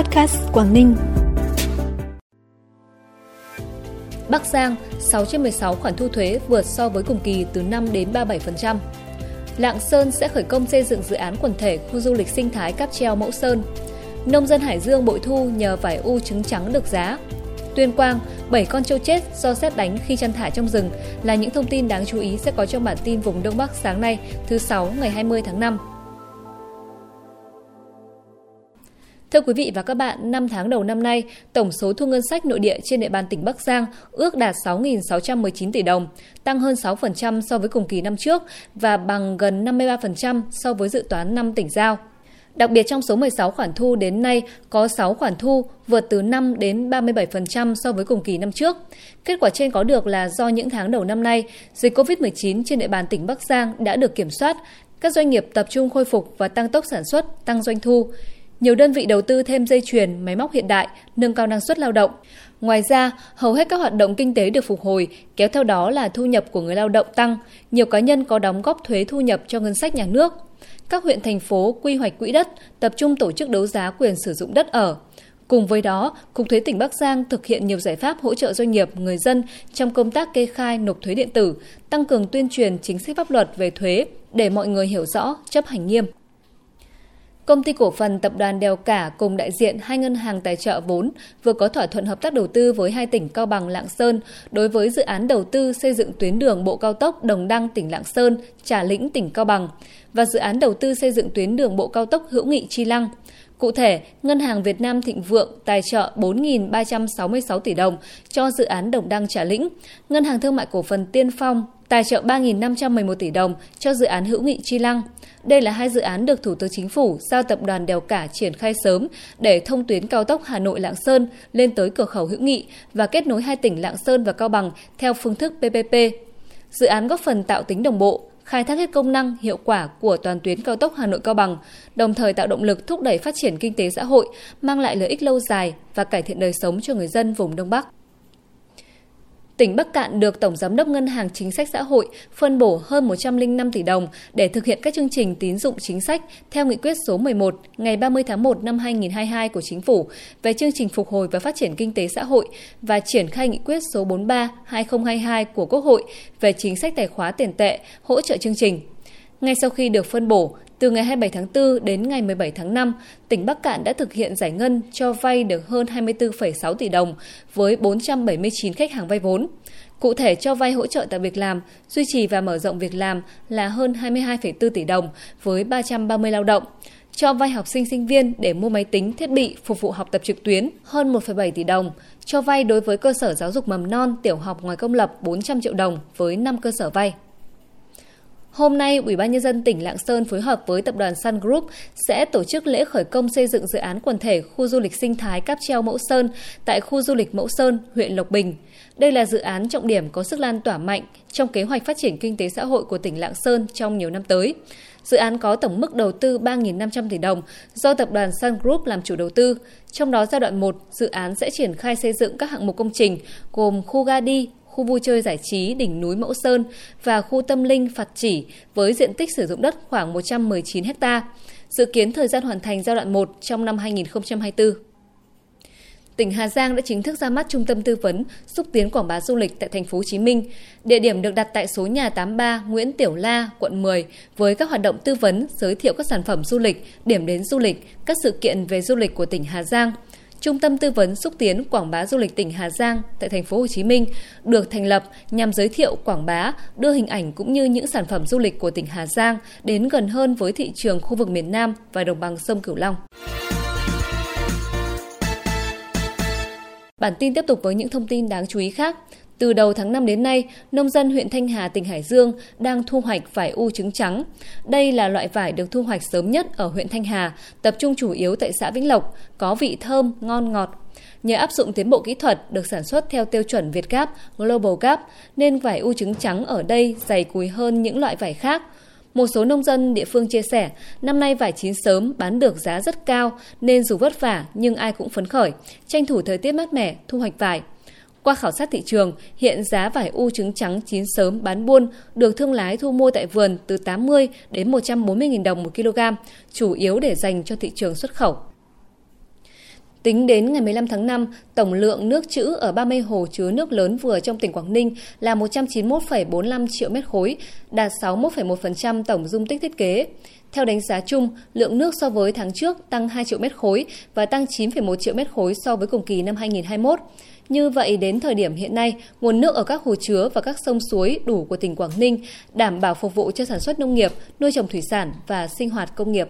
Podcast Quảng Ninh. Bắc Giang, 6 trên 16 khoản thu thuế vượt so với cùng kỳ từ 5 đến 37%. Lạng Sơn sẽ khởi công xây dựng dự án quần thể khu du lịch sinh thái cáp treo Mẫu Sơn. Nông dân Hải Dương bội thu nhờ vải u trứng trắng được giá. Tuyên Quang, 7 con trâu chết do xét đánh khi chăn thả trong rừng là những thông tin đáng chú ý sẽ có trong bản tin vùng Đông Bắc sáng nay, thứ 6 ngày 20 tháng 5. Thưa quý vị và các bạn, 5 tháng đầu năm nay, tổng số thu ngân sách nội địa trên địa bàn tỉnh Bắc Giang ước đạt 6.619 tỷ đồng, tăng hơn 6% so với cùng kỳ năm trước và bằng gần 53% so với dự toán năm tỉnh giao. Đặc biệt trong số 16 khoản thu đến nay có 6 khoản thu vượt từ 5 đến 37% so với cùng kỳ năm trước. Kết quả trên có được là do những tháng đầu năm nay, dịch COVID-19 trên địa bàn tỉnh Bắc Giang đã được kiểm soát, các doanh nghiệp tập trung khôi phục và tăng tốc sản xuất, tăng doanh thu. Nhiều đơn vị đầu tư thêm dây chuyền, máy móc hiện đại, nâng cao năng suất lao động. Ngoài ra, hầu hết các hoạt động kinh tế được phục hồi, kéo theo đó là thu nhập của người lao động tăng, nhiều cá nhân có đóng góp thuế thu nhập cho ngân sách nhà nước. Các huyện thành phố quy hoạch quỹ đất, tập trung tổ chức đấu giá quyền sử dụng đất ở. Cùng với đó, Cục Thuế tỉnh Bắc Giang thực hiện nhiều giải pháp hỗ trợ doanh nghiệp, người dân trong công tác kê khai nộp thuế điện tử, tăng cường tuyên truyền chính sách pháp luật về thuế để mọi người hiểu rõ, chấp hành nghiêm. Công ty cổ phần tập đoàn Đèo Cả cùng đại diện hai ngân hàng tài trợ vốn vừa có thỏa thuận hợp tác đầu tư với hai tỉnh Cao Bằng, Lạng Sơn đối với dự án đầu tư xây dựng tuyến đường bộ cao tốc Đồng Đăng tỉnh Lạng Sơn, Trà Lĩnh tỉnh Cao Bằng và dự án đầu tư xây dựng tuyến đường bộ cao tốc Hữu Nghị Chi Lăng. Cụ thể, Ngân hàng Việt Nam Thịnh Vượng tài trợ 4.366 tỷ đồng cho dự án Đồng Đăng Trà Lĩnh, Ngân hàng Thương mại Cổ phần Tiên Phong tài trợ 3.511 tỷ đồng cho dự án hữu nghị Chi Lăng. Đây là hai dự án được Thủ tướng Chính phủ giao tập đoàn Đèo Cả triển khai sớm để thông tuyến cao tốc Hà Nội Lạng Sơn lên tới cửa khẩu hữu nghị và kết nối hai tỉnh Lạng Sơn và Cao Bằng theo phương thức PPP. Dự án góp phần tạo tính đồng bộ, khai thác hết công năng, hiệu quả của toàn tuyến cao tốc Hà Nội Cao Bằng, đồng thời tạo động lực thúc đẩy phát triển kinh tế xã hội, mang lại lợi ích lâu dài và cải thiện đời sống cho người dân vùng Đông Bắc tỉnh Bắc Cạn được Tổng Giám đốc Ngân hàng Chính sách Xã hội phân bổ hơn 105 tỷ đồng để thực hiện các chương trình tín dụng chính sách theo nghị quyết số 11 ngày 30 tháng 1 năm 2022 của Chính phủ về chương trình phục hồi và phát triển kinh tế xã hội và triển khai nghị quyết số 43-2022 của Quốc hội về chính sách tài khóa tiền tệ hỗ trợ chương trình. Ngay sau khi được phân bổ, từ ngày 27 tháng 4 đến ngày 17 tháng 5, tỉnh Bắc Cạn đã thực hiện giải ngân cho vay được hơn 24,6 tỷ đồng với 479 khách hàng vay vốn. Cụ thể cho vay hỗ trợ tạo việc làm, duy trì và mở rộng việc làm là hơn 22,4 tỷ đồng với 330 lao động cho vay học sinh sinh viên để mua máy tính, thiết bị phục vụ học tập trực tuyến hơn 1,7 tỷ đồng, cho vay đối với cơ sở giáo dục mầm non, tiểu học ngoài công lập 400 triệu đồng với 5 cơ sở vay. Hôm nay, Ủy ban nhân dân tỉnh Lạng Sơn phối hợp với tập đoàn Sun Group sẽ tổ chức lễ khởi công xây dựng dự án quần thể khu du lịch sinh thái Cáp treo Mẫu Sơn tại khu du lịch Mẫu Sơn, huyện Lộc Bình. Đây là dự án trọng điểm có sức lan tỏa mạnh trong kế hoạch phát triển kinh tế xã hội của tỉnh Lạng Sơn trong nhiều năm tới. Dự án có tổng mức đầu tư 3.500 tỷ đồng do tập đoàn Sun Group làm chủ đầu tư. Trong đó giai đoạn 1, dự án sẽ triển khai xây dựng các hạng mục công trình gồm khu ga đi, khu vui chơi giải trí đỉnh núi Mẫu Sơn và khu tâm linh Phật Chỉ với diện tích sử dụng đất khoảng 119 ha. Dự kiến thời gian hoàn thành giai đoạn 1 trong năm 2024 tỉnh Hà Giang đã chính thức ra mắt trung tâm tư vấn xúc tiến quảng bá du lịch tại thành phố Hồ Chí Minh. Địa điểm được đặt tại số nhà 83 Nguyễn Tiểu La, quận 10 với các hoạt động tư vấn, giới thiệu các sản phẩm du lịch, điểm đến du lịch, các sự kiện về du lịch của tỉnh Hà Giang. Trung tâm tư vấn xúc tiến quảng bá du lịch tỉnh Hà Giang tại thành phố Hồ Chí Minh được thành lập nhằm giới thiệu quảng bá, đưa hình ảnh cũng như những sản phẩm du lịch của tỉnh Hà Giang đến gần hơn với thị trường khu vực miền Nam và đồng bằng sông Cửu Long. Bản tin tiếp tục với những thông tin đáng chú ý khác. Từ đầu tháng 5 đến nay, nông dân huyện Thanh Hà, tỉnh Hải Dương đang thu hoạch vải u trứng trắng. Đây là loại vải được thu hoạch sớm nhất ở huyện Thanh Hà, tập trung chủ yếu tại xã Vĩnh Lộc, có vị thơm, ngon ngọt. Nhờ áp dụng tiến bộ kỹ thuật được sản xuất theo tiêu chuẩn Việt Gap, Global Gap, nên vải u trứng trắng ở đây dày cùi hơn những loại vải khác. Một số nông dân địa phương chia sẻ, năm nay vải chín sớm bán được giá rất cao nên dù vất vả nhưng ai cũng phấn khởi, tranh thủ thời tiết mát mẻ, thu hoạch vải. Qua khảo sát thị trường, hiện giá vải u trứng trắng chín sớm bán buôn được thương lái thu mua tại vườn từ 80 đến 140.000 đồng một kg, chủ yếu để dành cho thị trường xuất khẩu. Tính đến ngày 15 tháng 5, tổng lượng nước trữ ở 30 hồ chứa nước lớn vừa trong tỉnh Quảng Ninh là 191,45 triệu mét khối, đạt 61,1% tổng dung tích thiết kế. Theo đánh giá chung, lượng nước so với tháng trước tăng 2 triệu mét khối và tăng 9,1 triệu mét khối so với cùng kỳ năm 2021. Như vậy, đến thời điểm hiện nay, nguồn nước ở các hồ chứa và các sông suối đủ của tỉnh Quảng Ninh đảm bảo phục vụ cho sản xuất nông nghiệp, nuôi trồng thủy sản và sinh hoạt công nghiệp.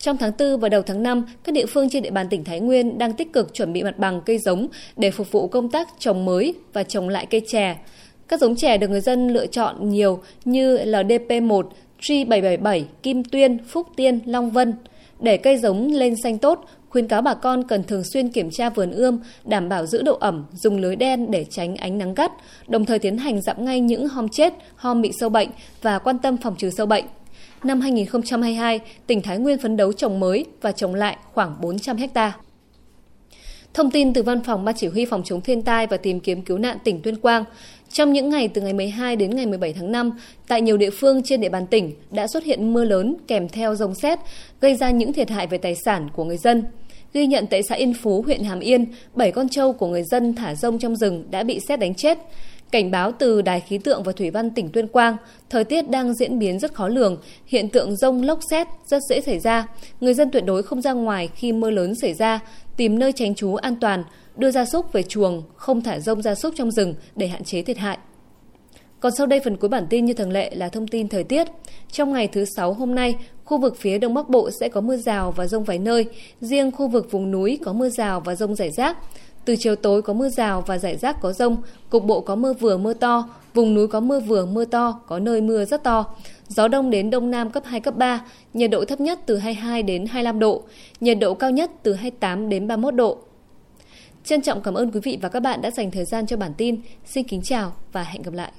Trong tháng 4 và đầu tháng 5, các địa phương trên địa bàn tỉnh Thái Nguyên đang tích cực chuẩn bị mặt bằng cây giống để phục vụ công tác trồng mới và trồng lại cây chè. Các giống chè được người dân lựa chọn nhiều như LDP1, G777, Kim Tuyên, Phúc Tiên, Long Vân. Để cây giống lên xanh tốt, khuyến cáo bà con cần thường xuyên kiểm tra vườn ươm, đảm bảo giữ độ ẩm, dùng lưới đen để tránh ánh nắng gắt, đồng thời tiến hành dặm ngay những hom chết, hom bị sâu bệnh và quan tâm phòng trừ sâu bệnh. Năm 2022, tỉnh Thái Nguyên phấn đấu trồng mới và trồng lại khoảng 400 ha. Thông tin từ Văn phòng Ban Chỉ huy Phòng chống thiên tai và tìm kiếm cứu nạn tỉnh Tuyên Quang, trong những ngày từ ngày 12 đến ngày 17 tháng 5, tại nhiều địa phương trên địa bàn tỉnh đã xuất hiện mưa lớn kèm theo rông xét, gây ra những thiệt hại về tài sản của người dân. Ghi nhận tại xã Yên Phú, huyện Hàm Yên, 7 con trâu của người dân thả rông trong rừng đã bị xét đánh chết. Cảnh báo từ Đài khí tượng và Thủy văn tỉnh Tuyên Quang, thời tiết đang diễn biến rất khó lường, hiện tượng rông lốc xét rất dễ xảy ra. Người dân tuyệt đối không ra ngoài khi mưa lớn xảy ra, tìm nơi tránh trú an toàn, đưa gia súc về chuồng, không thả rông gia súc trong rừng để hạn chế thiệt hại. Còn sau đây phần cuối bản tin như thường lệ là thông tin thời tiết. Trong ngày thứ Sáu hôm nay, khu vực phía Đông Bắc Bộ sẽ có mưa rào và rông vài nơi, riêng khu vực vùng núi có mưa rào và rông rải rác. Từ chiều tối có mưa rào và rải rác có rông, cục bộ có mưa vừa mưa to, vùng núi có mưa vừa mưa to, có nơi mưa rất to. Gió đông đến đông nam cấp 2, cấp 3, nhiệt độ thấp nhất từ 22 đến 25 độ, nhiệt độ cao nhất từ 28 đến 31 độ. Trân trọng cảm ơn quý vị và các bạn đã dành thời gian cho bản tin. Xin kính chào và hẹn gặp lại.